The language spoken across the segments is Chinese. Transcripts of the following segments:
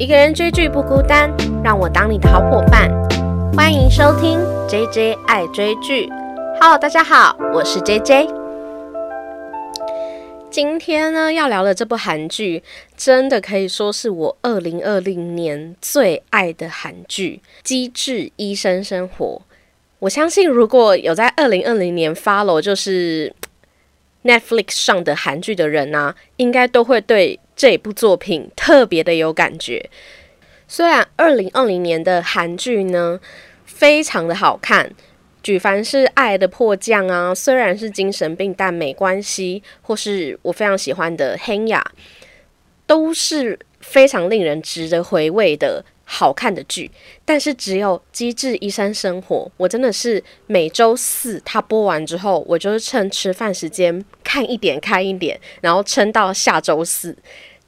一个人追剧不孤单，让我当你的好伙伴。欢迎收听 J J 爱追剧。Hello，大家好，我是 J J。今天呢要聊的这部韩剧，真的可以说是我二零二零年最爱的韩剧《机智医生生活》。我相信如果有在二零二零年 follow 就是 Netflix 上的韩剧的人呢，应该都会对这部作品特别的有感觉。虽然二零二零年的韩剧呢非常的好看。举凡是《爱的迫降》啊，虽然是精神病，但没关系；或是我非常喜欢的《黑雅》，都是非常令人值得回味的好看的剧。但是只有《机智医生生活》，我真的是每周四它播完之后，我就是趁吃饭时间看一点看一点，然后撑到下周四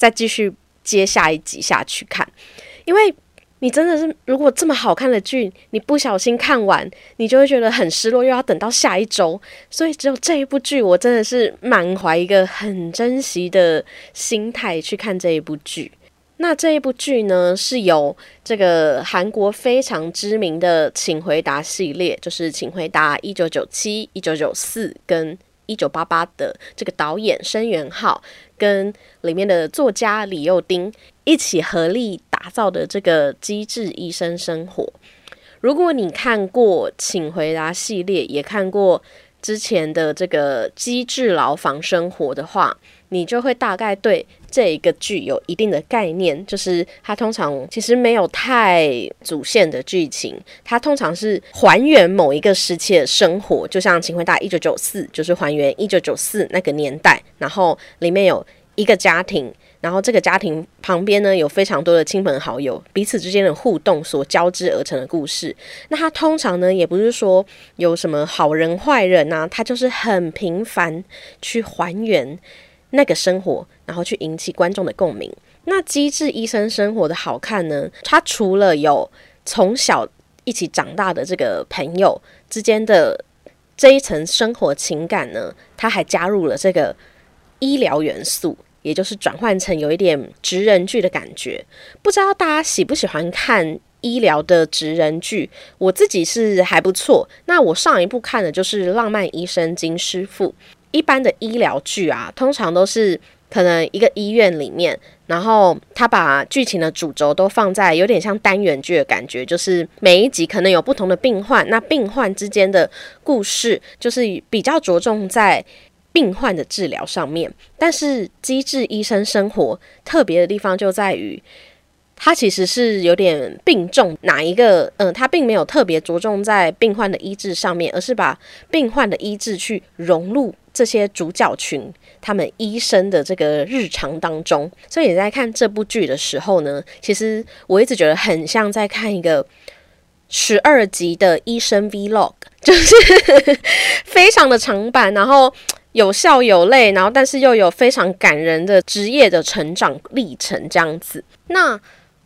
再继续接下一集下去看，因为。你真的是，如果这么好看的剧，你不小心看完，你就会觉得很失落，又要等到下一周。所以只有这一部剧，我真的是满怀一个很珍惜的心态去看这一部剧。那这一部剧呢，是由这个韩国非常知名的《请回答》系列，就是《请回答一九九七》《一九九四》跟《一九八八》的这个导演申元浩跟里面的作家李幼丁一起合力。打造的这个机智医生生活，如果你看过《请回答》系列，也看过之前的这个机智牢房生活的话，你就会大概对这一个剧有一定的概念。就是它通常其实没有太主线的剧情，它通常是还原某一个时期的生活，就像《请回答一九九四》，就是还原一九九四那个年代，然后里面有一个家庭。然后这个家庭旁边呢，有非常多的亲朋好友，彼此之间的互动所交织而成的故事。那它通常呢，也不是说有什么好人坏人呐，它就是很平凡去还原那个生活，然后去引起观众的共鸣。那机智医生生活的好看呢，它除了有从小一起长大的这个朋友之间的这一层生活情感呢，它还加入了这个医疗元素。也就是转换成有一点职人剧的感觉，不知道大家喜不喜欢看医疗的职人剧？我自己是还不错。那我上一部看的就是《浪漫医生金师傅》。一般的医疗剧啊，通常都是可能一个医院里面，然后他把剧情的主轴都放在有点像单元剧的感觉，就是每一集可能有不同的病患，那病患之间的故事就是比较着重在。病患的治疗上面，但是机智医生生活特别的地方就在于，它其实是有点病重哪一个？嗯，它并没有特别着重在病患的医治上面，而是把病患的医治去融入这些主角群他们医生的这个日常当中。所以你在看这部剧的时候呢，其实我一直觉得很像在看一个十二集的医生 Vlog，就是非常的长版，然后。有笑有泪，然后但是又有非常感人的职业的成长历程这样子。那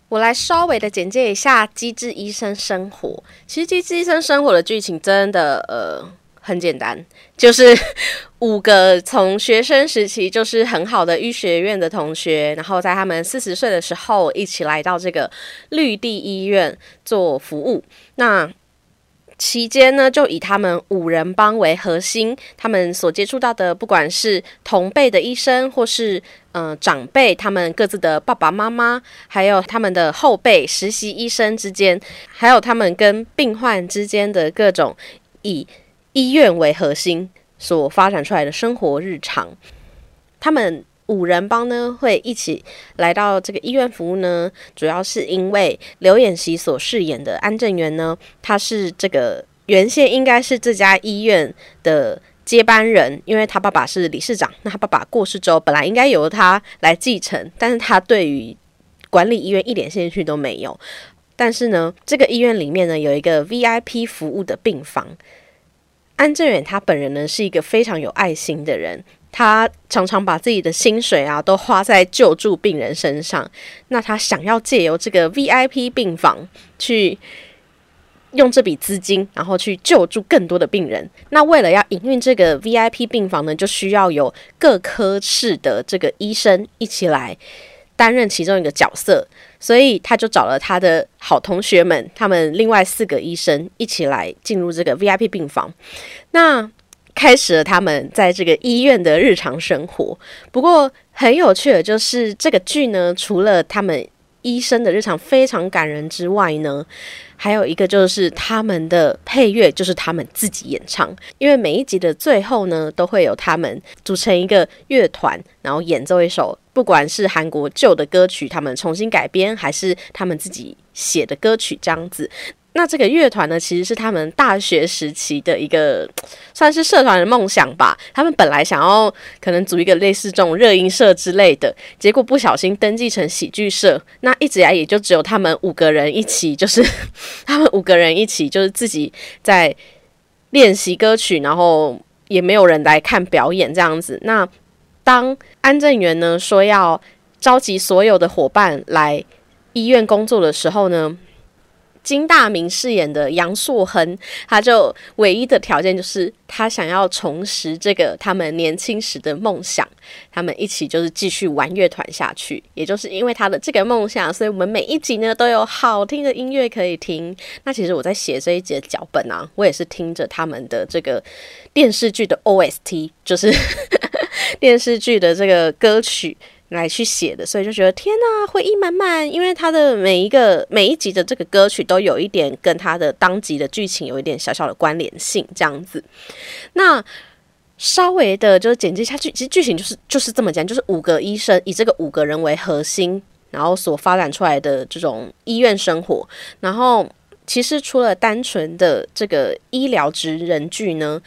我来稍微的简介一下《机智医生生活》。其实《机智医生生活》的剧情真的呃很简单，就是 五个从学生时期就是很好的医学院的同学，然后在他们四十岁的时候一起来到这个绿地医院做服务。那期间呢，就以他们五人帮为核心，他们所接触到的，不管是同辈的医生，或是嗯长辈，他们各自的爸爸妈妈，还有他们的后辈实习医生之间，还有他们跟病患之间的各种以医院为核心所发展出来的生活日常，他们。五人帮呢会一起来到这个医院服务呢，主要是因为刘演熙所饰演的安正元呢，他是这个原先应该是这家医院的接班人，因为他爸爸是理事长，那他爸爸过世之后，本来应该由他来继承，但是他对于管理医院一点兴趣都没有。但是呢，这个医院里面呢有一个 VIP 服务的病房，安正远他本人呢是一个非常有爱心的人。他常常把自己的薪水啊都花在救助病人身上。那他想要借由这个 VIP 病房去用这笔资金，然后去救助更多的病人。那为了要营运这个 VIP 病房呢，就需要有各科室的这个医生一起来担任其中一个角色，所以他就找了他的好同学们，他们另外四个医生一起来进入这个 VIP 病房。那开始了他们在这个医院的日常生活。不过很有趣的就是这个剧呢，除了他们医生的日常非常感人之外呢。还有一个就是他们的配乐，就是他们自己演唱。因为每一集的最后呢，都会有他们组成一个乐团，然后演奏一首，不管是韩国旧的歌曲，他们重新改编，还是他们自己写的歌曲，这样子。那这个乐团呢，其实是他们大学时期的一个 算是社团的梦想吧。他们本来想要可能组一个类似这种热音社之类的，结果不小心登记成喜剧社。那一直以来也就只有他们五个人一起，就是 他们五个人一起，就是自己在练习歌曲，然后也没有人来看表演这样子。那当安正元呢说要召集所有的伙伴来医院工作的时候呢？金大明饰演的杨硕亨，他就唯一的条件就是他想要重拾这个他们年轻时的梦想，他们一起就是继续玩乐团下去。也就是因为他的这个梦想，所以我们每一集呢都有好听的音乐可以听。那其实我在写这一集的脚本啊，我也是听着他们的这个电视剧的 OST，就是 电视剧的这个歌曲。来去写的，所以就觉得天呐，回忆满满。因为他的每一个每一集的这个歌曲都有一点跟他的当集的剧情有一点小小的关联性，这样子。那稍微的就是简介下去，其实剧情就是就是这么讲，就是五个医生以这个五个人为核心，然后所发展出来的这种医院生活。然后其实除了单纯的这个医疗职人剧呢。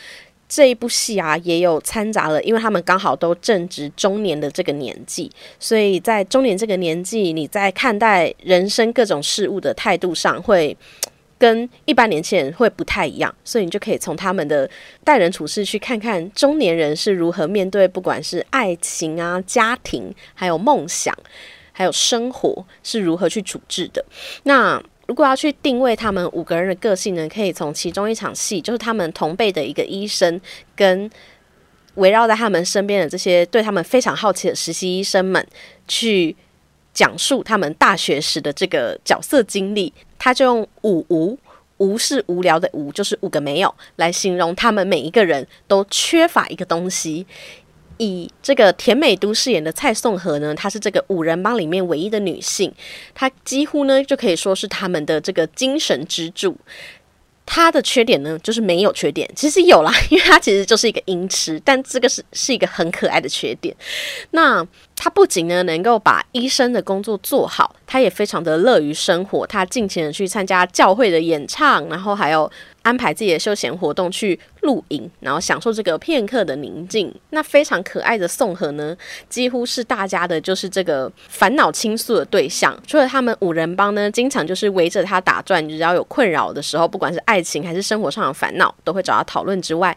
这一部戏啊，也有掺杂了，因为他们刚好都正值中年的这个年纪，所以在中年这个年纪，你在看待人生各种事物的态度上，会 跟一般年轻人会不太一样，所以你就可以从他们的待人处事去看看中年人是如何面对，不管是爱情啊、家庭，还有梦想，还有生活是如何去处置的。那如果要去定位他们五个人的个性呢，可以从其中一场戏，就是他们同辈的一个医生，跟围绕在他们身边的这些对他们非常好奇的实习医生们，去讲述他们大学时的这个角色经历。他就用“五无”，“无”是无聊的“无”，就是五个没有，来形容他们每一个人都缺乏一个东西。以这个田美都饰演的蔡颂和呢，她是这个五人帮里面唯一的女性，她几乎呢就可以说是他们的这个精神支柱。她的缺点呢就是没有缺点，其实有啦，因为她其实就是一个音痴，但这个是是一个很可爱的缺点。那她不仅呢能够把医生的工作做好，她也非常的乐于生活，她尽情的去参加教会的演唱，然后还有。安排自己的休闲活动去露营，然后享受这个片刻的宁静。那非常可爱的宋和呢，几乎是大家的就是这个烦恼倾诉的对象。除了他们五人帮呢，经常就是围着他打转，只要有困扰的时候，不管是爱情还是生活上的烦恼，都会找他讨论之外。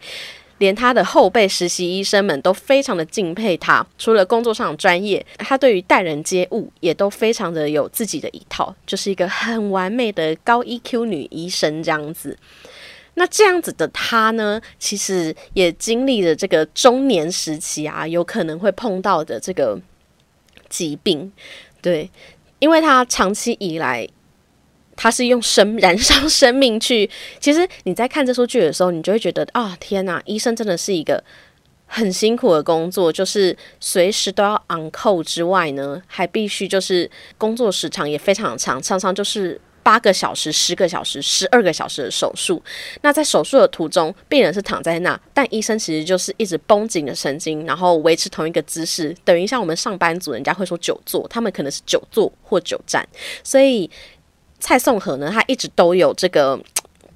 连他的后辈实习医生们都非常的敬佩他，除了工作上的专业，他对于待人接物也都非常的有自己的一套，就是一个很完美的高 EQ 女医生这样子。那这样子的他呢，其实也经历了这个中年时期啊，有可能会碰到的这个疾病，对，因为他长期以来。他是用生 燃烧生命去，其实你在看这出剧的时候，你就会觉得啊，天哪，医生真的是一个很辛苦的工作，就是随时都要 on call 之外呢，还必须就是工作时长也非常长，常常就是八个小时、十个小时、十二个小时的手术。那在手术的途中，病人是躺在那，但医生其实就是一直绷紧的神经，然后维持同一个姿势，等于像我们上班族，人家会说久坐，他们可能是久坐或久站，所以。蔡颂和呢，他一直都有这个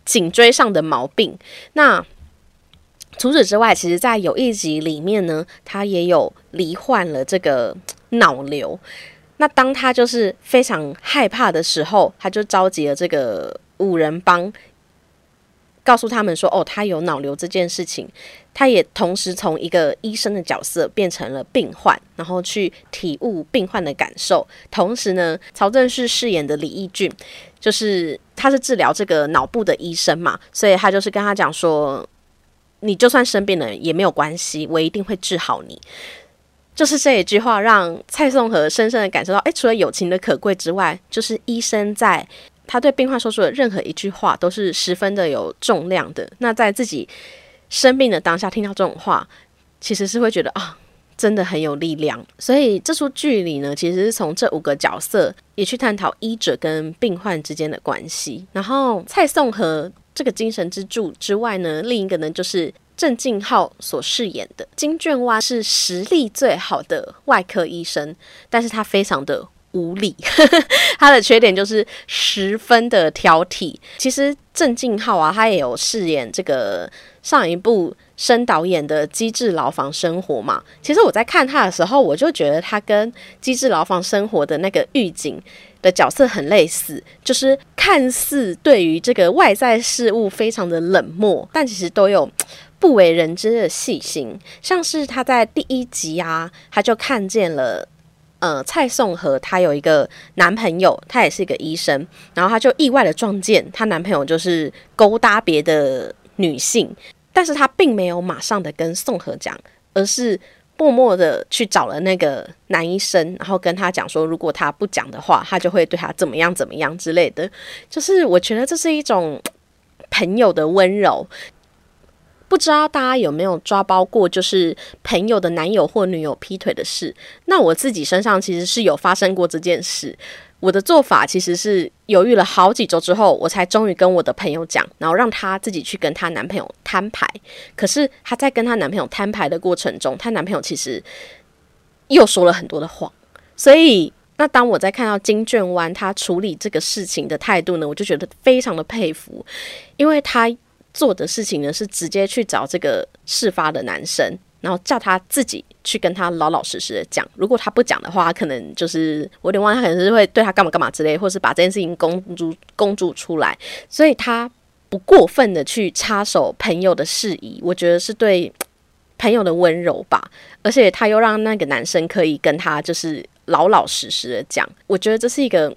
颈椎上的毛病。那除此之外，其实，在有一集里面呢，他也有罹患了这个脑瘤。那当他就是非常害怕的时候，他就召集了这个五人帮。告诉他们说：“哦，他有脑瘤这件事情，他也同时从一个医生的角色变成了病患，然后去体悟病患的感受。同时呢，曹正旭饰演的李义俊，就是他是治疗这个脑部的医生嘛，所以他就是跟他讲说：你就算生病了也没有关系，我一定会治好你。就是这一句话让蔡颂和深深的感受到，哎，除了友情的可贵之外，就是医生在他对病患说出的任何一句话都是十分的有重量的。那在自己生病的当下听到这种话，其实是会觉得啊。真的很有力量，所以这出剧里呢，其实是从这五个角色也去探讨医者跟病患之间的关系。然后蔡颂和这个精神支柱之外呢，另一个呢就是郑敬浩所饰演的金卷湾是实力最好的外科医生，但是他非常的无理，他的缺点就是十分的挑剔。其实郑敬浩啊，他也有饰演这个上一部。申导演的《机智牢房生活》嘛，其实我在看他的时候，我就觉得他跟《机智牢房生活》的那个狱警的角色很类似，就是看似对于这个外在事物非常的冷漠，但其实都有不为人知的细心。像是他在第一集啊，他就看见了，呃，蔡颂和她有一个男朋友，他也是一个医生，然后他就意外的撞见她男朋友就是勾搭别的女性。但是他并没有马上的跟宋和讲，而是默默的去找了那个男医生，然后跟他讲说，如果他不讲的话，他就会对他怎么样怎么样之类的。就是我觉得这是一种朋友的温柔。不知道大家有没有抓包过，就是朋友的男友或女友劈腿的事？那我自己身上其实是有发生过这件事。我的做法其实是犹豫了好几周之后，我才终于跟我的朋友讲，然后让她自己去跟她男朋友摊牌。可是她在跟她男朋友摊牌的过程中，她男朋友其实又说了很多的谎。所以，那当我在看到金卷湾他处理这个事情的态度呢，我就觉得非常的佩服，因为他做的事情呢是直接去找这个事发的男生。然后叫他自己去跟他老老实实的讲，如果他不讲的话，可能就是我有点忘，他可能是会对他干嘛干嘛之类，或是把这件事情公诸公诸出来。所以他不过分的去插手朋友的事宜，我觉得是对朋友的温柔吧。而且他又让那个男生可以跟他就是老老实实的讲，我觉得这是一个。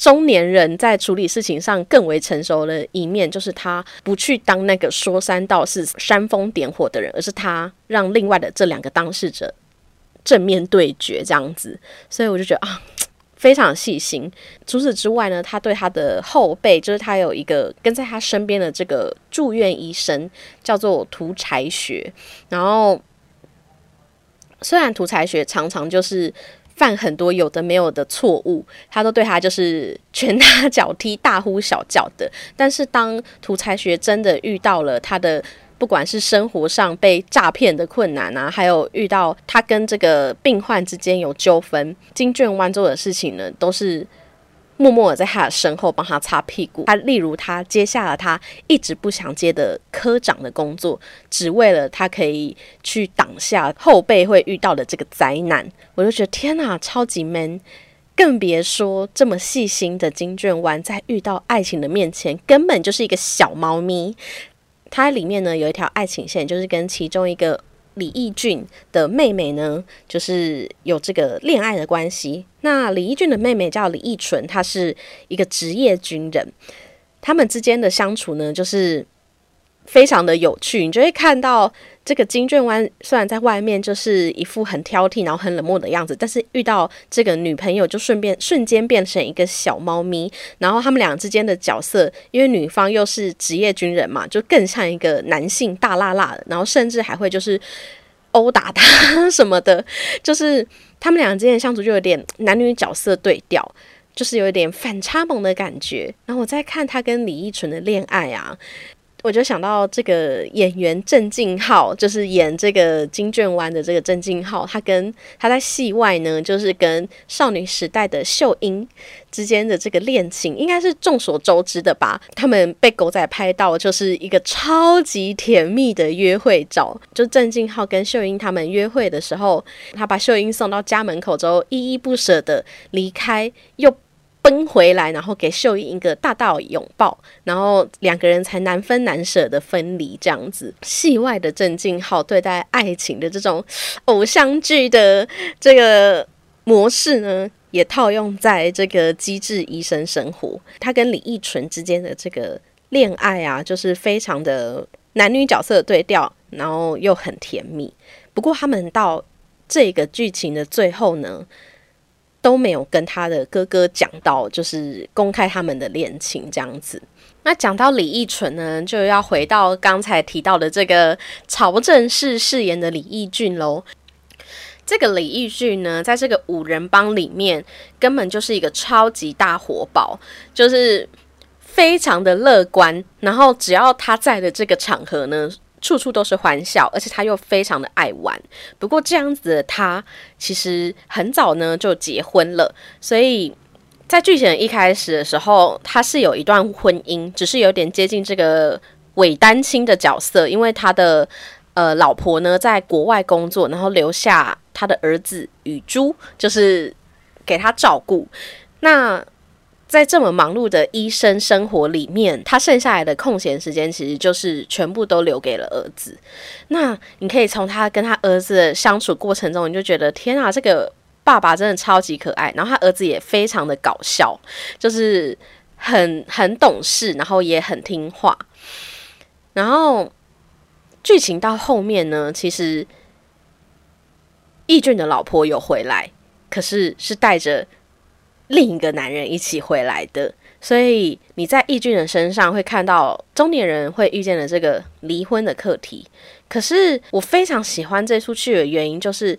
中年人在处理事情上更为成熟的一面，就是他不去当那个说三道四、煽风点火的人，而是他让另外的这两个当事者正面对决这样子。所以我就觉得啊，非常细心。除此之外呢，他对他的后辈，就是他有一个跟在他身边的这个住院医生，叫做涂才学。然后虽然涂才学常常就是。犯很多有的没有的错误，他都对他就是拳打脚踢、大呼小叫的。但是当涂才学真的遇到了他的，不管是生活上被诈骗的困难啊，还有遇到他跟这个病患之间有纠纷，金卷湾做的事情呢，都是。默默的在他的身后帮他擦屁股。他例如，他接下了他一直不想接的科长的工作，只为了他可以去挡下后辈会遇到的这个灾难。我就觉得天哪，超级 man！更别说这么细心的金卷湾，在遇到爱情的面前，根本就是一个小猫咪。它里面呢有一条爱情线，就是跟其中一个。李义俊的妹妹呢，就是有这个恋爱的关系。那李义俊的妹妹叫李义纯，她是一个职业军人。他们之间的相处呢，就是非常的有趣。你就会看到这个金卷湾，虽然在外面就是一副很挑剔，然后很冷漠的样子，但是遇到这个女朋友，就顺便瞬间变成一个小猫咪。然后他们俩之间的角色，因为女方又是职业军人嘛，就更像一个男性大辣辣的，然后甚至还会就是。殴打他 什么的，就是他们俩之间相处就有点男女角色对调，就是有一点反差萌的感觉。然后我在看他跟李依纯的恋爱啊。我就想到这个演员郑敬浩，就是演这个金卷湾的这个郑敬浩，他跟他在戏外呢，就是跟少女时代的秀英之间的这个恋情，应该是众所周知的吧？他们被狗仔拍到，就是一个超级甜蜜的约会照。就郑敬浩跟秀英他们约会的时候，他把秀英送到家门口之后，依依不舍的离开，又。奔回来，然后给秀英一个大大拥抱，然后两个人才难分难舍的分离，这样子。戏外的郑敬浩对待爱情的这种偶像剧的这个模式呢，也套用在这个机智医生生活。他跟李义纯之间的这个恋爱啊，就是非常的男女角色对调，然后又很甜蜜。不过他们到这个剧情的最后呢，都没有跟他的哥哥讲到，就是公开他们的恋情这样子。那讲到李易纯呢，就要回到刚才提到的这个曹正奭饰演的李义俊喽。这个李义俊呢，在这个五人帮里面，根本就是一个超级大活宝，就是非常的乐观。然后只要他在的这个场合呢，处处都是欢笑，而且他又非常的爱玩。不过这样子的他，其实很早呢就结婚了，所以。在剧情一开始的时候，他是有一段婚姻，只是有点接近这个伪单亲的角色，因为他的呃老婆呢在国外工作，然后留下他的儿子雨珠，就是给他照顾。那在这么忙碌的医生生活里面，他剩下来的空闲时间，其实就是全部都留给了儿子。那你可以从他跟他儿子相处过程中，你就觉得天啊，这个。爸爸真的超级可爱，然后他儿子也非常的搞笑，就是很很懂事，然后也很听话。然后剧情到后面呢，其实义俊的老婆有回来，可是是带着另一个男人一起回来的，所以你在义俊的身上会看到中年人会遇见的这个离婚的课题。可是我非常喜欢这出剧的原因，就是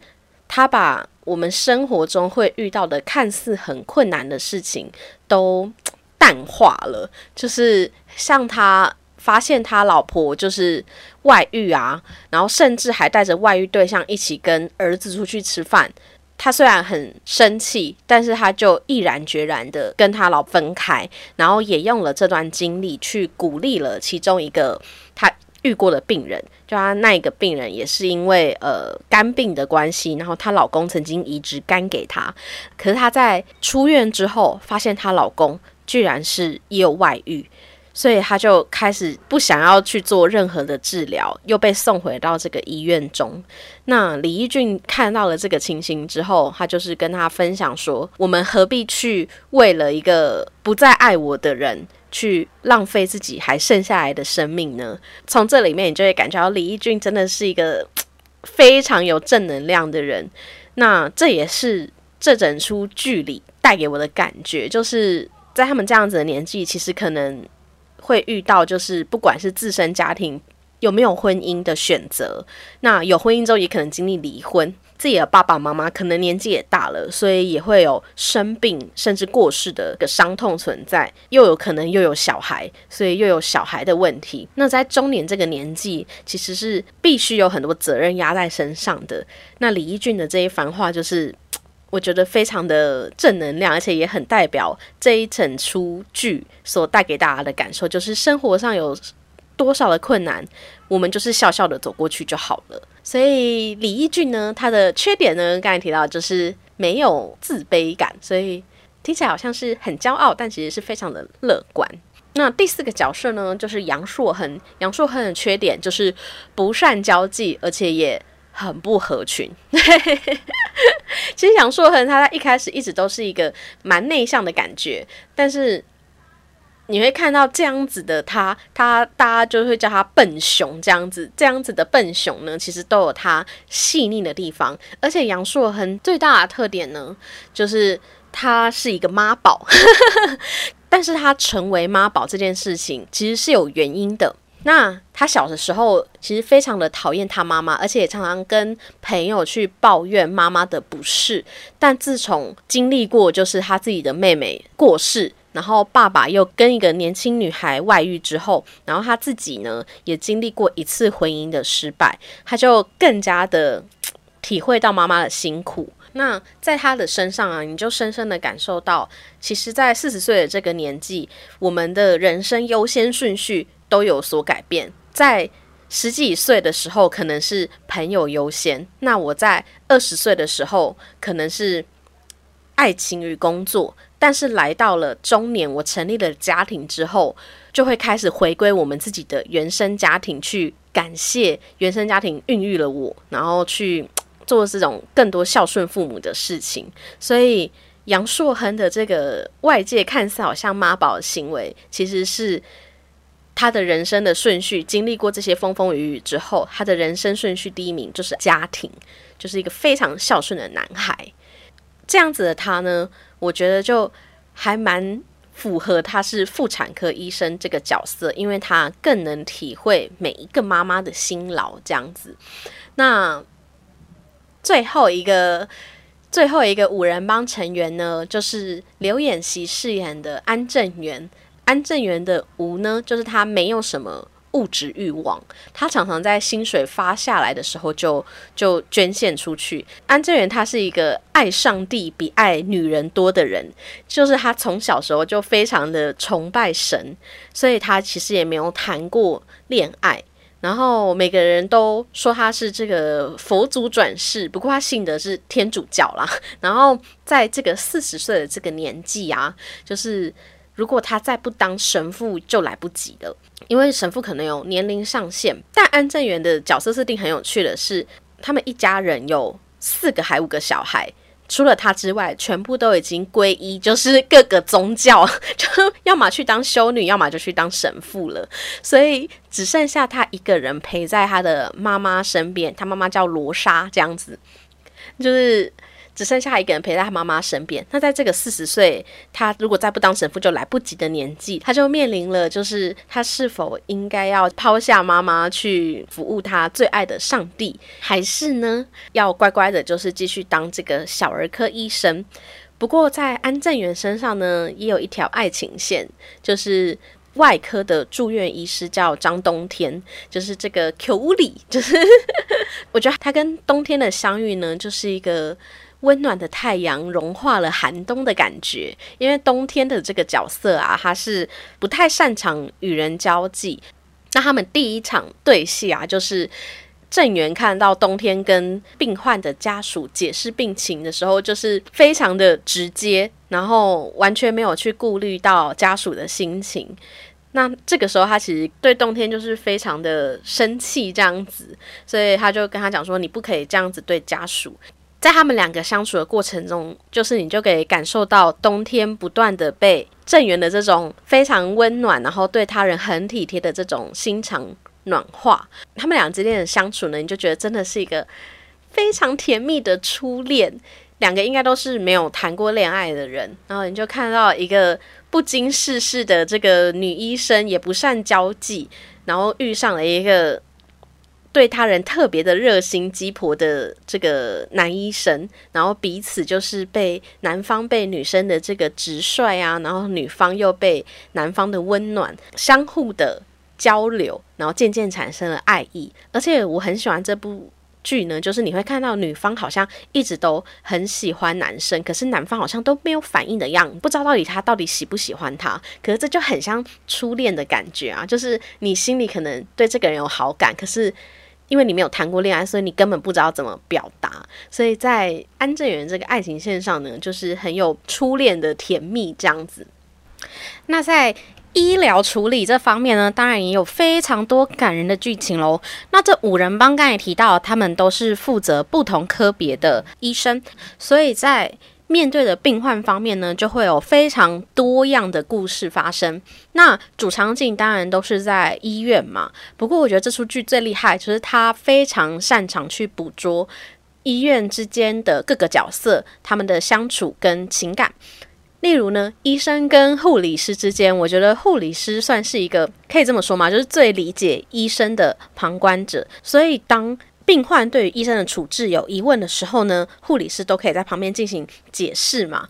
他把。我们生活中会遇到的看似很困难的事情，都淡化了。就是像他发现他老婆就是外遇啊，然后甚至还带着外遇对象一起跟儿子出去吃饭。他虽然很生气，但是他就毅然决然的跟他老分开，然后也用了这段经历去鼓励了其中一个他。遇过的病人，就她那一个病人也是因为呃肝病的关系，然后她老公曾经移植肝给她，可是她在出院之后发现她老公居然是也有外遇，所以他就开始不想要去做任何的治疗，又被送回到这个医院中。那李义俊看到了这个情形之后，他就是跟他分享说：“我们何必去为了一个不再爱我的人？”去浪费自己还剩下来的生命呢？从这里面你就会感觉到李义俊真的是一个非常有正能量的人。那这也是这整出剧里带给我的感觉，就是在他们这样子的年纪，其实可能会遇到，就是不管是自身家庭有没有婚姻的选择，那有婚姻之后也可能经历离婚。自己的爸爸妈妈可能年纪也大了，所以也会有生病甚至过世的个伤痛存在，又有可能又有小孩，所以又有小孩的问题。那在中年这个年纪，其实是必须有很多责任压在身上的。那李义俊的这一番话，就是我觉得非常的正能量，而且也很代表这一整出剧所带给大家的感受，就是生活上有多少的困难，我们就是笑笑的走过去就好了。所以李义俊呢，他的缺点呢，刚才提到就是没有自卑感，所以听起来好像是很骄傲，但其实是非常的乐观。那第四个角色呢，就是杨硕恒。杨硕恒的缺点就是不善交际，而且也很不合群。其实杨硕恒他在一开始一直都是一个蛮内向的感觉，但是。你会看到这样子的他，他大家就会叫他笨熊这样子，这样子的笨熊呢，其实都有他细腻的地方。而且杨硕恒最大的特点呢，就是他是一个妈宝，但是他成为妈宝这件事情其实是有原因的。那他小的时候其实非常的讨厌他妈妈，而且也常常跟朋友去抱怨妈妈的不是。但自从经历过就是他自己的妹妹过世。然后爸爸又跟一个年轻女孩外遇之后，然后他自己呢也经历过一次婚姻的失败，他就更加的体会到妈妈的辛苦。那在他的身上啊，你就深深的感受到，其实，在四十岁的这个年纪，我们的人生优先顺序都有所改变。在十几岁的时候，可能是朋友优先；那我在二十岁的时候，可能是爱情与工作。但是来到了中年，我成立了家庭之后，就会开始回归我们自己的原生家庭，去感谢原生家庭孕育了我，然后去做这种更多孝顺父母的事情。所以杨硕亨的这个外界看似好像妈宝的行为，其实是他的人生的顺序。经历过这些风风雨雨之后，他的人生顺序第一名就是家庭。就是一个非常孝顺的男孩。这样子的他呢，我觉得就还蛮符合他是妇产科医生这个角色，因为他更能体会每一个妈妈的辛劳。这样子，那最后一个。最后一个五人帮成员呢，就是刘演习饰演的安正元。安正元的无呢，就是他没有什么物质欲望，他常常在薪水发下来的时候就就捐献出去。安正元他是一个爱上帝比爱女人多的人，就是他从小时候就非常的崇拜神，所以他其实也没有谈过恋爱。然后每个人都说他是这个佛祖转世，不过他信的是天主教啦。然后在这个四十岁的这个年纪啊，就是如果他再不当神父就来不及了，因为神父可能有年龄上限。但安正元的角色设定很有趣的是，他们一家人有四个还五个小孩。除了他之外，全部都已经皈依，就是各个宗教，就要么去当修女，要么就去当神父了。所以只剩下他一个人陪在他的妈妈身边，他妈妈叫罗莎，这样子，就是。只剩下一个人陪在他妈妈身边。那在这个四十岁，他如果再不当神父就来不及的年纪，他就面临了，就是他是否应该要抛下妈妈去服务他最爱的上帝，还是呢要乖乖的，就是继续当这个小儿科医生？不过在安正元身上呢，也有一条爱情线，就是外科的住院医师叫张冬天，就是这个 Q 里，就是 我觉得他跟冬天的相遇呢，就是一个。温暖的太阳融化了寒冬的感觉，因为冬天的这个角色啊，他是不太擅长与人交际。那他们第一场对戏啊，就是郑源看到冬天跟病患的家属解释病情的时候，就是非常的直接，然后完全没有去顾虑到家属的心情。那这个时候，他其实对冬天就是非常的生气这样子，所以他就跟他讲说：“你不可以这样子对家属。”在他们两个相处的过程中，就是你就可以感受到冬天不断的被郑源的这种非常温暖，然后对他人很体贴的这种心肠暖化。他们俩之间的相处呢，你就觉得真的是一个非常甜蜜的初恋。两个应该都是没有谈过恋爱的人，然后你就看到一个不经世事的这个女医生，也不善交际，然后遇上了一个。对他人特别的热心鸡婆的这个男医生，然后彼此就是被男方被女生的这个直率啊，然后女方又被男方的温暖，相互的交流，然后渐渐产生了爱意。而且我很喜欢这部剧呢，就是你会看到女方好像一直都很喜欢男生，可是男方好像都没有反应的样子，不知道到底他到底喜不喜欢他。可是这就很像初恋的感觉啊，就是你心里可能对这个人有好感，可是。因为你没有谈过恋爱，所以你根本不知道怎么表达。所以在安正元这个爱情线上呢，就是很有初恋的甜蜜这样子。那在医疗处理这方面呢，当然也有非常多感人的剧情喽。那这五人帮刚才提到，他们都是负责不同科别的医生，所以在面对的病患方面呢，就会有非常多样的故事发生。那主场景当然都是在医院嘛。不过我觉得这出剧最厉害，就是他非常擅长去捕捉医院之间的各个角色他们的相处跟情感。例如呢，医生跟护理师之间，我觉得护理师算是一个可以这么说嘛，就是最理解医生的旁观者。所以当病患对于医生的处置有疑问的时候呢，护理师都可以在旁边进行解释嘛。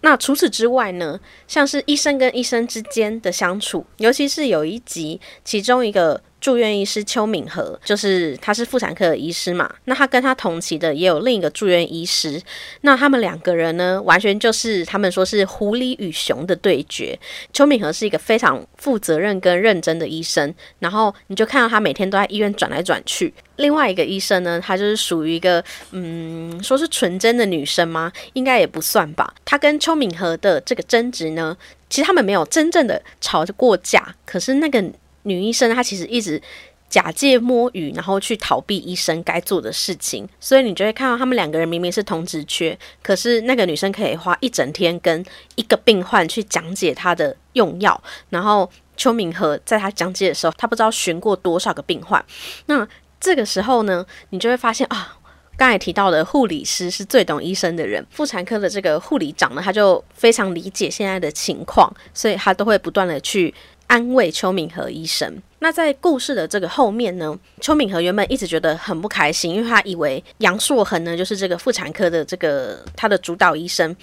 那除此之外呢，像是医生跟医生之间的相处，尤其是有一集，其中一个。住院医师邱敏和，就是他是妇产科的医师嘛。那他跟他同期的也有另一个住院医师。那他们两个人呢，完全就是他们说是狐狸与熊的对决。邱敏和是一个非常负责任跟认真的医生，然后你就看到他每天都在医院转来转去。另外一个医生呢，他就是属于一个嗯，说是纯真的女生吗？应该也不算吧。他跟邱敏和的这个争执呢，其实他们没有真正的吵过架，可是那个。女医生她其实一直假借摸鱼，然后去逃避医生该做的事情，所以你就会看到他们两个人明明是同职缺，可是那个女生可以花一整天跟一个病患去讲解她的用药，然后邱明和在他讲解的时候，他不知道寻过多少个病患。那这个时候呢，你就会发现啊，刚才提到的护理师是最懂医生的人，妇产科的这个护理长呢，他就非常理解现在的情况，所以他都会不断的去安慰邱敏和医生。那在故事的这个后面呢，邱敏和原本一直觉得很不开心，因为他以为杨硕恒呢就是这个妇产科的这个他的主导医生。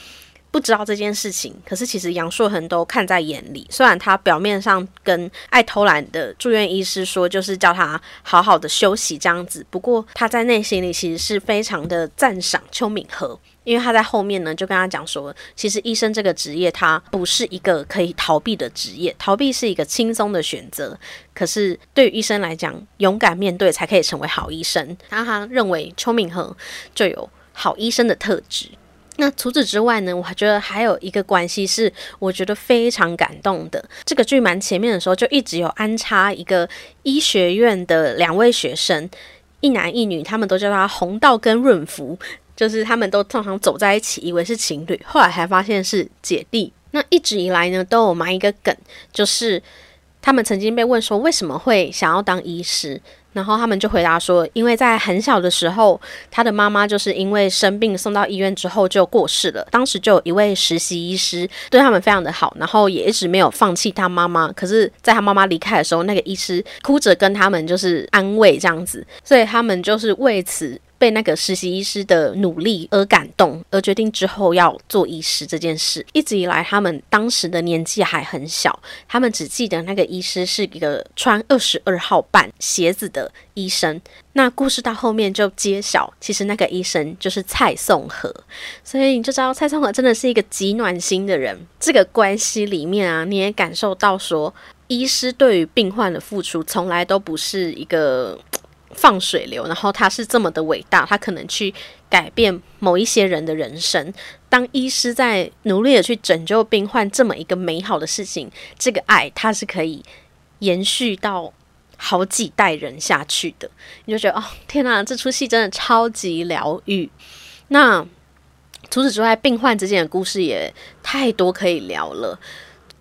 不知道这件事情，可是其实杨硕恒都看在眼里。虽然他表面上跟爱偷懒的住院医师说，就是叫他好好的休息这样子，不过他在内心里其实是非常的赞赏邱敏和，因为他在后面呢就跟他讲说，其实医生这个职业他不是一个可以逃避的职业，逃避是一个轻松的选择。可是对于医生来讲，勇敢面对才可以成为好医生。然后他认为邱敏和就有好医生的特质。那除此之外呢？我觉得还有一个关系是，我觉得非常感动的。这个剧蛮前面的时候就一直有安插一个医学院的两位学生，一男一女，他们都叫他红道跟润福，就是他们都常常走在一起，以为是情侣，后来才发现是姐弟。那一直以来呢，都有埋一个梗，就是他们曾经被问说为什么会想要当医师。然后他们就回答说，因为在很小的时候，他的妈妈就是因为生病送到医院之后就过世了。当时就有一位实习医师对他们非常的好，然后也一直没有放弃他妈妈。可是，在他妈妈离开的时候，那个医师哭着跟他们就是安慰这样子，所以他们就是为此。被那个实习医师的努力而感动，而决定之后要做医师这件事。一直以来，他们当时的年纪还很小，他们只记得那个医师是一个穿二十二号半鞋子的医生。那故事到后面就揭晓，其实那个医生就是蔡颂和，所以你就知道蔡颂和真的是一个极暖心的人。这个关系里面啊，你也感受到说，医师对于病患的付出从来都不是一个。放水流，然后他是这么的伟大，他可能去改变某一些人的人生。当医师在努力的去拯救病患这么一个美好的事情，这个爱它是可以延续到好几代人下去的。你就觉得哦，天哪，这出戏真的超级疗愈。那除此之外，病患之间的故事也太多可以聊了。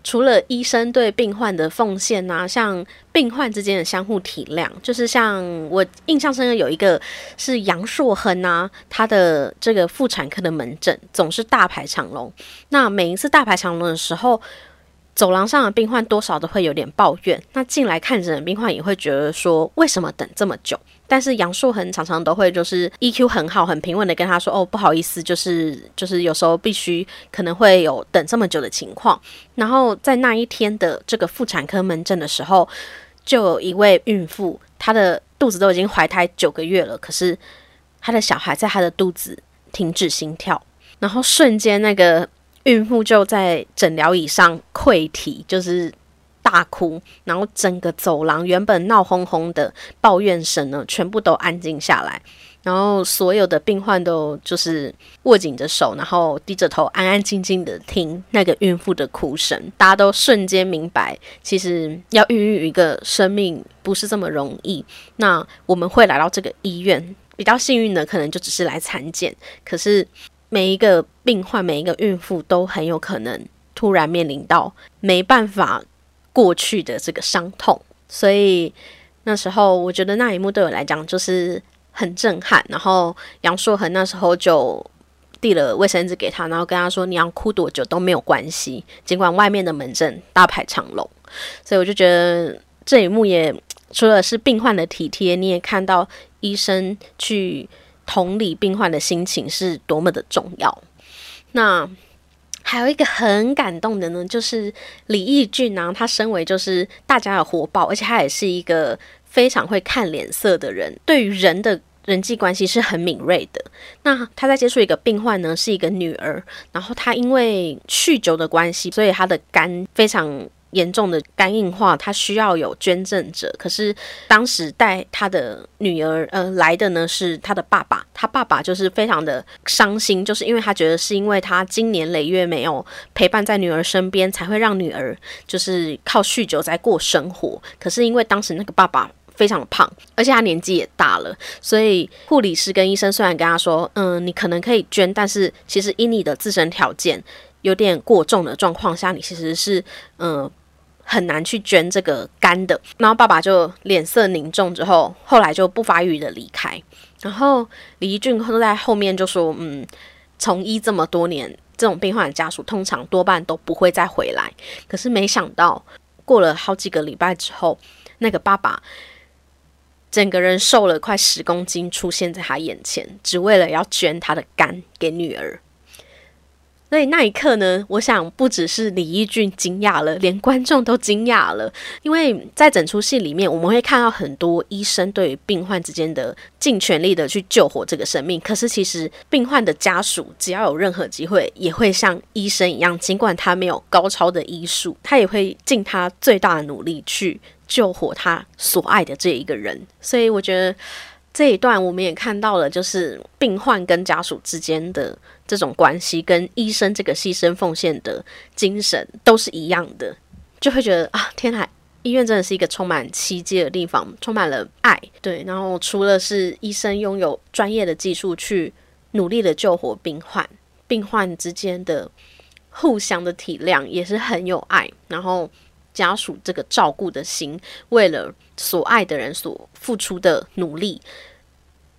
除了医生对病患的奉献呐，像病患之间的相互体谅，就是像我印象深刻有一个是杨硕亨呐，他的这个妇产科的门诊总是大排长龙。那每一次大排长龙的时候，走廊上的病患多少都会有点抱怨，那进来看诊的病患也会觉得说，为什么等这么久？但是杨树恒常常都会就是 EQ 很好、很平稳的跟他说：“哦，不好意思，就是就是有时候必须可能会有等这么久的情况。”然后在那一天的这个妇产科门诊的时候，就有一位孕妇，她的肚子都已经怀胎九个月了，可是她的小孩在她的肚子停止心跳，然后瞬间那个孕妇就在诊疗椅上溃体，就是。大哭，然后整个走廊原本闹哄哄的抱怨声呢，全部都安静下来。然后所有的病患都就是握紧着手，然后低着头，安安静静的听那个孕妇的哭声。大家都瞬间明白，其实要孕育一个生命不是这么容易。那我们会来到这个医院，比较幸运的可能就只是来产检，可是每一个病患、每一个孕妇都很有可能突然面临到没办法。过去的这个伤痛，所以那时候我觉得那一幕对我来讲就是很震撼。然后杨硕恒那时候就递了卫生纸给他，然后跟他说：“你要哭多久都没有关系，尽管外面的门诊大排长龙。”所以我就觉得这一幕也除了是病患的体贴，你也看到医生去同理病患的心情是多么的重要。那。还有一个很感动的呢，就是李义俊呢，他身为就是大家的活宝，而且他也是一个非常会看脸色的人，对于人的人际关系是很敏锐的。那他在接触一个病患呢，是一个女儿，然后他因为酗酒的关系，所以他的肝非常。严重的肝硬化，他需要有捐赠者。可是当时带他的女儿呃来的呢是他的爸爸，他爸爸就是非常的伤心，就是因为他觉得是因为他经年累月没有陪伴在女儿身边，才会让女儿就是靠酗酒在过生活。可是因为当时那个爸爸非常的胖，而且他年纪也大了，所以护理师跟医生虽然跟他说，嗯，你可能可以捐，但是其实以你的自身条件有点过重的状况下，你其实是嗯。很难去捐这个肝的，然后爸爸就脸色凝重，之后后来就不发语的离开。然后李俊都在后面就说：“嗯，从医这么多年，这种病患的家属通常多半都不会再回来。可是没想到，过了好几个礼拜之后，那个爸爸整个人瘦了快十公斤，出现在他眼前，只为了要捐他的肝给女儿。”所以那一刻呢，我想不只是李义俊惊讶了，连观众都惊讶了。因为在整出戏里面，我们会看到很多医生对于病患之间的尽全力的去救活这个生命。可是其实病患的家属只要有任何机会，也会像医生一样，尽管他没有高超的医术，他也会尽他最大的努力去救活他所爱的这一个人。所以我觉得。这一段我们也看到了，就是病患跟家属之间的这种关系，跟医生这个牺牲奉献的精神都是一样的，就会觉得啊，天哪！医院真的是一个充满奇迹的地方，充满了爱。对，然后除了是医生拥有专业的技术去努力的救活病患，病患之间的互相的体谅也是很有爱，然后。家属这个照顾的心，为了所爱的人所付出的努力，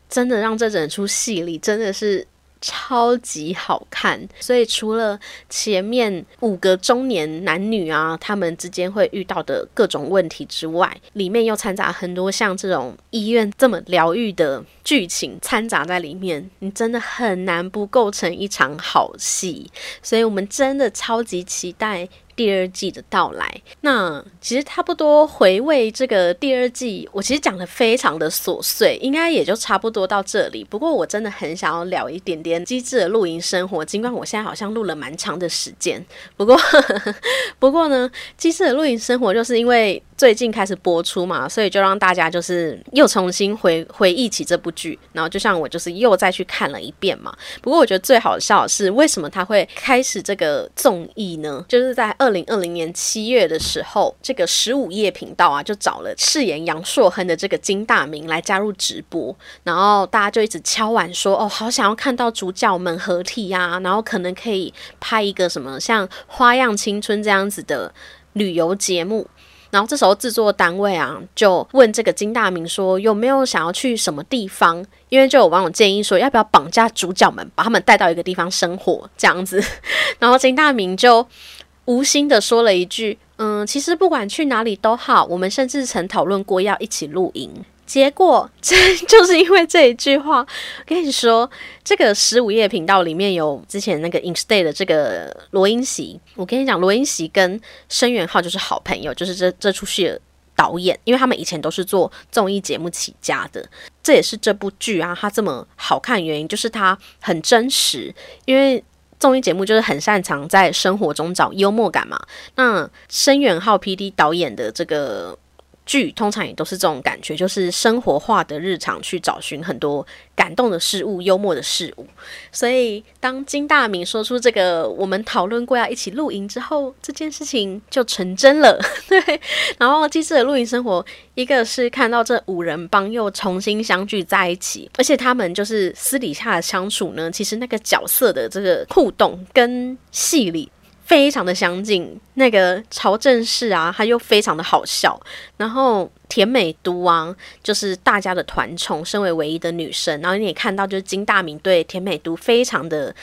真的让这整出戏里真的是。超级好看，所以除了前面五个中年男女啊，他们之间会遇到的各种问题之外，里面又掺杂很多像这种医院这么疗愈的剧情掺杂在里面，你真的很难不构成一场好戏。所以我们真的超级期待第二季的到来。那其实差不多回味这个第二季，我其实讲的非常的琐碎，应该也就差不多到这里。不过我真的很想要聊一点点。机智的露营生活，尽管我现在好像录了蛮长的时间，不过 不过呢，机智的露营生活就是因为。最近开始播出嘛，所以就让大家就是又重新回回忆起这部剧，然后就像我就是又再去看了一遍嘛。不过我觉得最好笑的是，为什么他会开始这个综艺呢？就是在二零二零年七月的时候，这个十五夜频道啊就找了饰演杨硕亨的这个金大明来加入直播，然后大家就一直敲碗说：“哦，好想要看到主角们合体呀，然后可能可以拍一个什么像《花样青春》这样子的旅游节目。”然后这时候制作单位啊，就问这个金大明说有没有想要去什么地方？因为就有网友建议说，要不要绑架主角们，把他们带到一个地方生活这样子。然后金大明就无心的说了一句：“嗯，其实不管去哪里都好，我们甚至曾讨论过要一起露营。”结果，这就是因为这一句话。我跟你说，这个十五页频道里面有之前那个 Instay 的这个罗英席。我跟你讲，罗英席跟申元浩就是好朋友，就是这这出戏的导演，因为他们以前都是做综艺节目起家的。这也是这部剧啊，它这么好看原因，就是它很真实。因为综艺节目就是很擅长在生活中找幽默感嘛。那申元浩 PD 导演的这个。剧通常也都是这种感觉，就是生活化的日常去找寻很多感动的事物、幽默的事物。所以，当金大明说出这个我们讨论过要一起露营之后，这件事情就成真了。对，然后机智的露营生活，一个是看到这五人帮又重新相聚在一起，而且他们就是私底下的相处呢，其实那个角色的这个互动跟戏里。非常的相近，那个曹正奭啊，他又非常的好笑，然后甜美都啊，就是大家的团宠，身为唯一的女生，然后你也看到，就是金大明对甜美都非常的。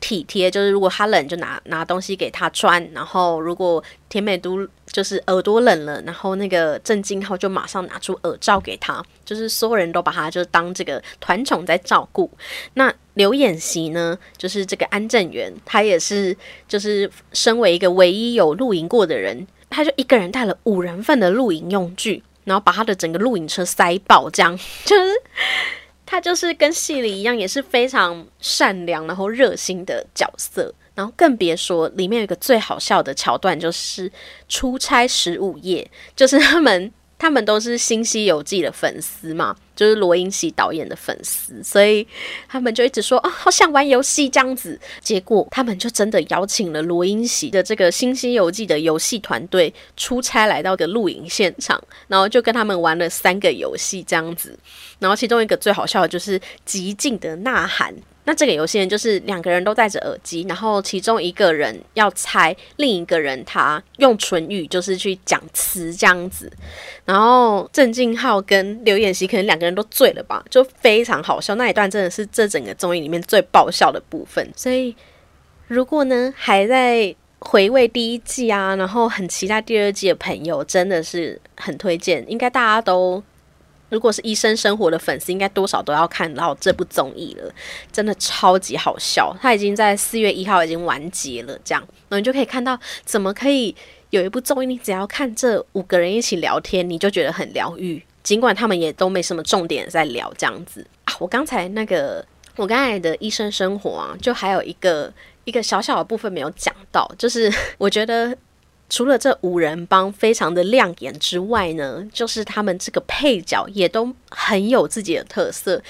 体贴就是，如果他冷就拿拿东西给他穿，然后如果甜美都就是耳朵冷了，然后那个郑敬浩就马上拿出耳罩给他，就是所有人都把他就当这个团宠在照顾。那刘演习呢，就是这个安正元，他也是就是身为一个唯一有露营过的人，他就一个人带了五人份的露营用具，然后把他的整个露营车塞爆，这样就是。他就是跟戏里一样，也是非常善良然后热心的角色。然后更别说里面有一个最好笑的桥段，就是出差十五夜，就是他们。他们都是《新西游记》的粉丝嘛，就是罗英熙导演的粉丝，所以他们就一直说啊，好想玩游戏这样子。结果他们就真的邀请了罗英熙的这个《新西游记》的游戏团队出差来到个录影现场，然后就跟他们玩了三个游戏这样子。然后其中一个最好笑的就是极尽的呐喊。那这个游戏呢，就是两个人都戴着耳机，然后其中一个人要猜另一个人他用唇语就是去讲词这样子。然后郑敬浩跟刘演熙可能两个人都醉了吧，就非常好笑。那一段真的是这整个综艺里面最爆笑的部分。所以如果呢还在回味第一季啊，然后很期待第二季的朋友，真的是很推荐。应该大家都。如果是医生生活的粉丝，应该多少都要看到这部综艺了，真的超级好笑。它已经在四月一号已经完结了，这样，那你就可以看到怎么可以有一部综艺，你只要看这五个人一起聊天，你就觉得很疗愈。尽管他们也都没什么重点在聊这样子啊。我刚才那个，我刚才的医生生活啊，就还有一个一个小小的部分没有讲到，就 是我觉得。除了这五人帮非常的亮眼之外呢，就是他们这个配角也都很有自己的特色。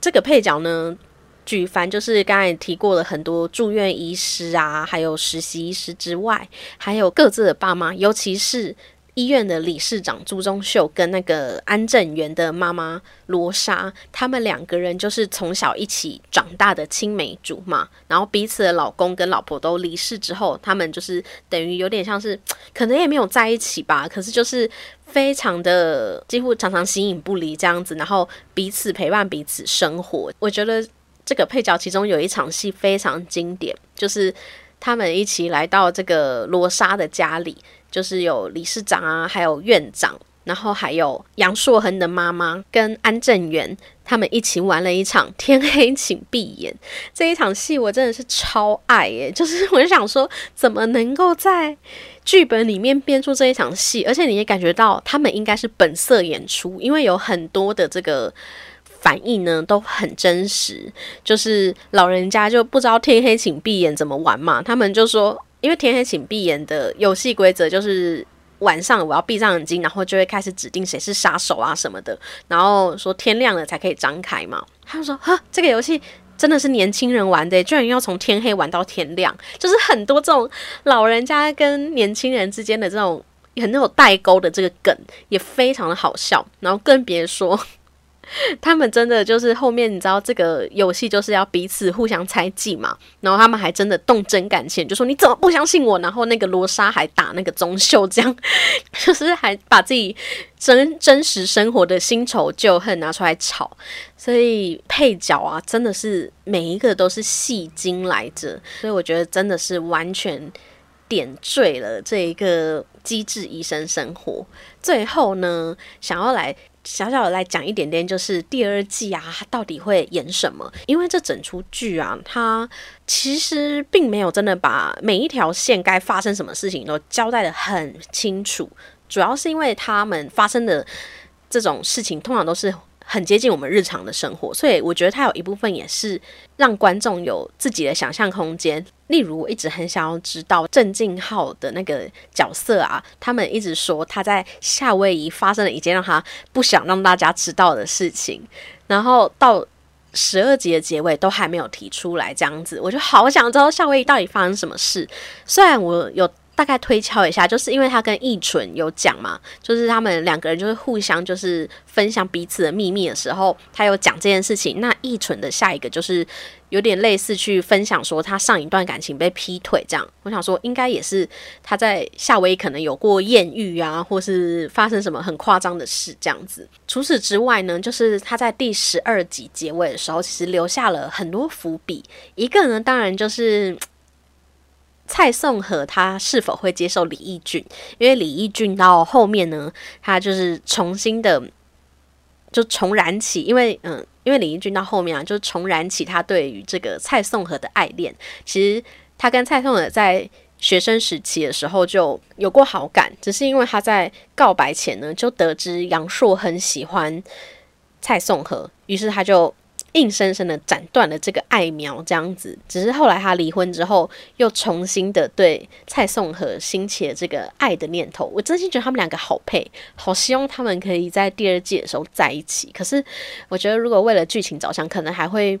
这个配角呢，举凡就是刚才提过了很多住院医师啊，还有实习医师之外，还有各自的爸妈，尤其是。医院的理事长朱宗秀跟那个安正元的妈妈罗莎，他们两个人就是从小一起长大的青梅竹马，然后彼此的老公跟老婆都离世之后，他们就是等于有点像是，可能也没有在一起吧，可是就是非常的几乎常常形影不离这样子，然后彼此陪伴彼此生活。我觉得这个配角其中有一场戏非常经典，就是他们一起来到这个罗莎的家里。就是有理事长啊，还有院长，然后还有杨硕恒的妈妈跟安正元，他们一起玩了一场天黑请闭眼这一场戏，我真的是超爱耶！就是我就想说，怎么能够在剧本里面编出这一场戏，而且你也感觉到他们应该是本色演出，因为有很多的这个反应呢都很真实。就是老人家就不知道天黑请闭眼怎么玩嘛，他们就说。因为天黑请闭眼的游戏规则就是晚上我要闭上眼睛，然后就会开始指定谁是杀手啊什么的，然后说天亮了才可以张开嘛。他就说：“哈，这个游戏真的是年轻人玩的，居然要从天黑玩到天亮，就是很多这种老人家跟年轻人之间的这种很有代沟的这个梗，也非常的好笑。然后更别说。”他们真的就是后面，你知道这个游戏就是要彼此互相猜忌嘛，然后他们还真的动真感情，就说你怎么不相信我？然后那个罗莎还打那个钟秀，这样 就是还把自己真真实生活的新仇旧恨拿出来吵，所以配角啊，真的是每一个都是戏精来着，所以我觉得真的是完全点缀了这一个机智医生生活。最后呢，想要来。小小的来讲一点点，就是第二季啊，它到底会演什么？因为这整出剧啊，它其实并没有真的把每一条线该发生什么事情都交代的很清楚，主要是因为他们发生的这种事情，通常都是。很接近我们日常的生活，所以我觉得它有一部分也是让观众有自己的想象空间。例如，我一直很想要知道郑敬浩的那个角色啊，他们一直说他在夏威夷发生了一件让他不想让大家知道的事情，然后到十二集的结尾都还没有提出来，这样子，我就好想知道夏威夷到底发生什么事。虽然我有。大概推敲一下，就是因为他跟易纯有讲嘛，就是他们两个人就是互相就是分享彼此的秘密的时候，他有讲这件事情。那易纯的下一个就是有点类似去分享说他上一段感情被劈腿这样。我想说应该也是他在夏威夷可能有过艳遇啊，或是发生什么很夸张的事这样子。除此之外呢，就是他在第十二集结尾的时候，其实留下了很多伏笔。一个呢，当然就是。蔡颂和他是否会接受李义俊？因为李义俊到后面呢，他就是重新的就重燃起，因为嗯，因为李义俊到后面啊，就重燃起他对于这个蔡颂和的爱恋。其实他跟蔡颂和在学生时期的时候就有过好感，只是因为他在告白前呢，就得知杨烁很喜欢蔡颂和，于是他就。硬生生的斩断了这个爱苗，这样子。只是后来他离婚之后，又重新的对蔡颂和兴起了这个爱的念头。我真心觉得他们两个好配，好希望他们可以在第二季的时候在一起。可是我觉得，如果为了剧情着想，可能还会。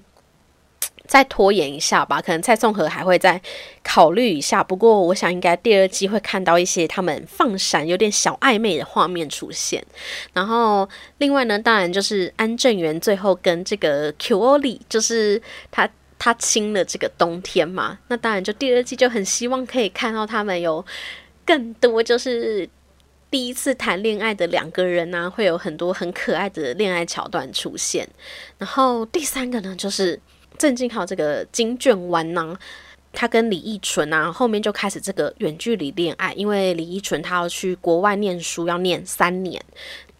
再拖延一下吧，可能蔡颂和还会再考虑一下。不过，我想应该第二季会看到一些他们放闪、有点小暧昧的画面出现。然后，另外呢，当然就是安正元最后跟这个 QO 里，就是他他亲了这个冬天嘛，那当然就第二季就很希望可以看到他们有更多就是第一次谈恋爱的两个人啊，会有很多很可爱的恋爱桥段出现。然后第三个呢，就是郑敬豪这个金卷弯呢，他跟李易纯啊后面就开始这个远距离恋爱，因为李易纯他要去国外念书，要念三年。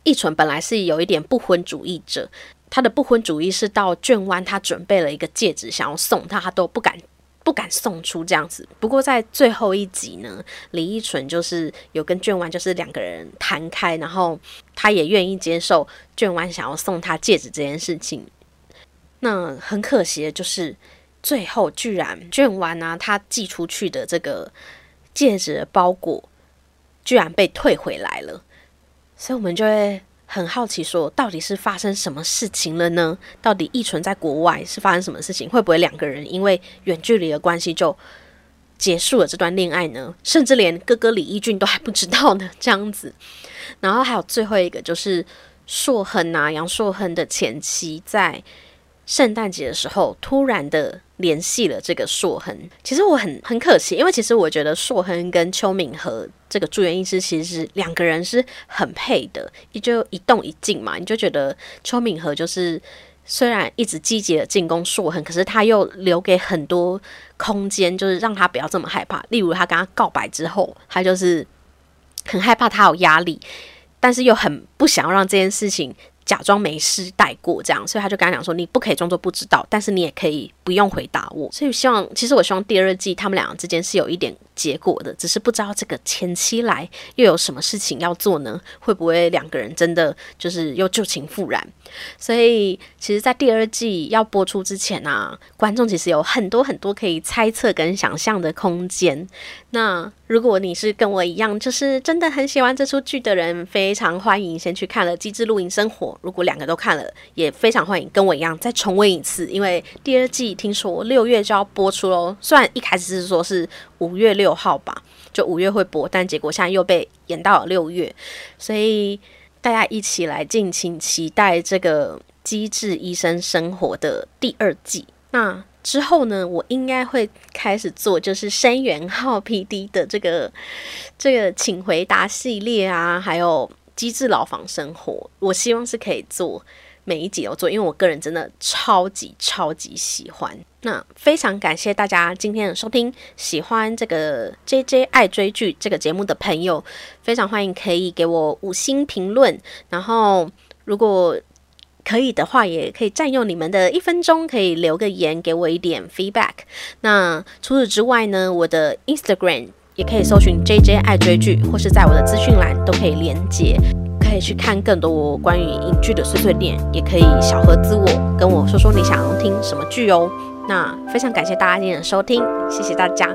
易纯本来是有一点不婚主义者。他的不婚主义是到卷湾，他准备了一个戒指想要送他，他都不敢不敢送出这样子。不过在最后一集呢，李依纯就是有跟卷湾就是两个人谈开，然后他也愿意接受卷湾想要送他戒指这件事情。那很可惜的就是最后居然卷湾啊，他寄出去的这个戒指的包裹居然被退回来了，所以我们就会。很好奇，说到底是发生什么事情了呢？到底易纯在国外是发生什么事情？会不会两个人因为远距离的关系就结束了这段恋爱呢？甚至连哥哥李义俊都还不知道呢？这样子，然后还有最后一个就是硕恒啊，杨硕恒的前妻在。圣诞节的时候，突然的联系了这个硕恒。其实我很很可惜，因为其实我觉得硕恒跟邱敏和这个住院医师其实是两个人是很配的，也就一动一静嘛。你就觉得邱敏和就是虽然一直积极的进攻硕恒，可是他又留给很多空间，就是让他不要这么害怕。例如他跟他告白之后，他就是很害怕他有压力，但是又很不想要让这件事情。假装没失带过这样，所以他就跟他讲说：“你不可以装作不知道，但是你也可以不用回答我。”所以希望，其实我希望第二季他们两个之间是有一点结果的，只是不知道这个前期来又有什么事情要做呢？会不会两个人真的就是又旧情复燃？所以，其实，在第二季要播出之前啊，观众其实有很多很多可以猜测跟想象的空间。那如果你是跟我一样，就是真的很喜欢这出剧的人，非常欢迎先去看了《机智露营生活》。如果两个都看了，也非常欢迎跟我一样再重温一次，因为第二季听说六月就要播出喽。虽然一开始是说是五月六号吧，就五月会播，但结果现在又被延到了六月，所以大家一起来尽情期待这个《机智医生生活》的第二季。那之后呢，我应该会开始做就是深元号 P.D 的这个这个请回答系列啊，还有机智牢房生活。我希望是可以做每一集都做，因为我个人真的超级超级喜欢。那非常感谢大家今天的收听，喜欢这个 J.J 爱追剧这个节目的朋友，非常欢迎可以给我五星评论，然后如果。可以的话，也可以占用你们的一分钟，可以留个言给我一点 feedback。那除此之外呢，我的 Instagram 也可以搜寻 JJ 爱追剧，或是在我的资讯栏都可以连接，可以去看更多关于影剧的碎碎念，也可以小盒子我跟我说说你想要听什么剧哦。那非常感谢大家今天的收听，谢谢大家。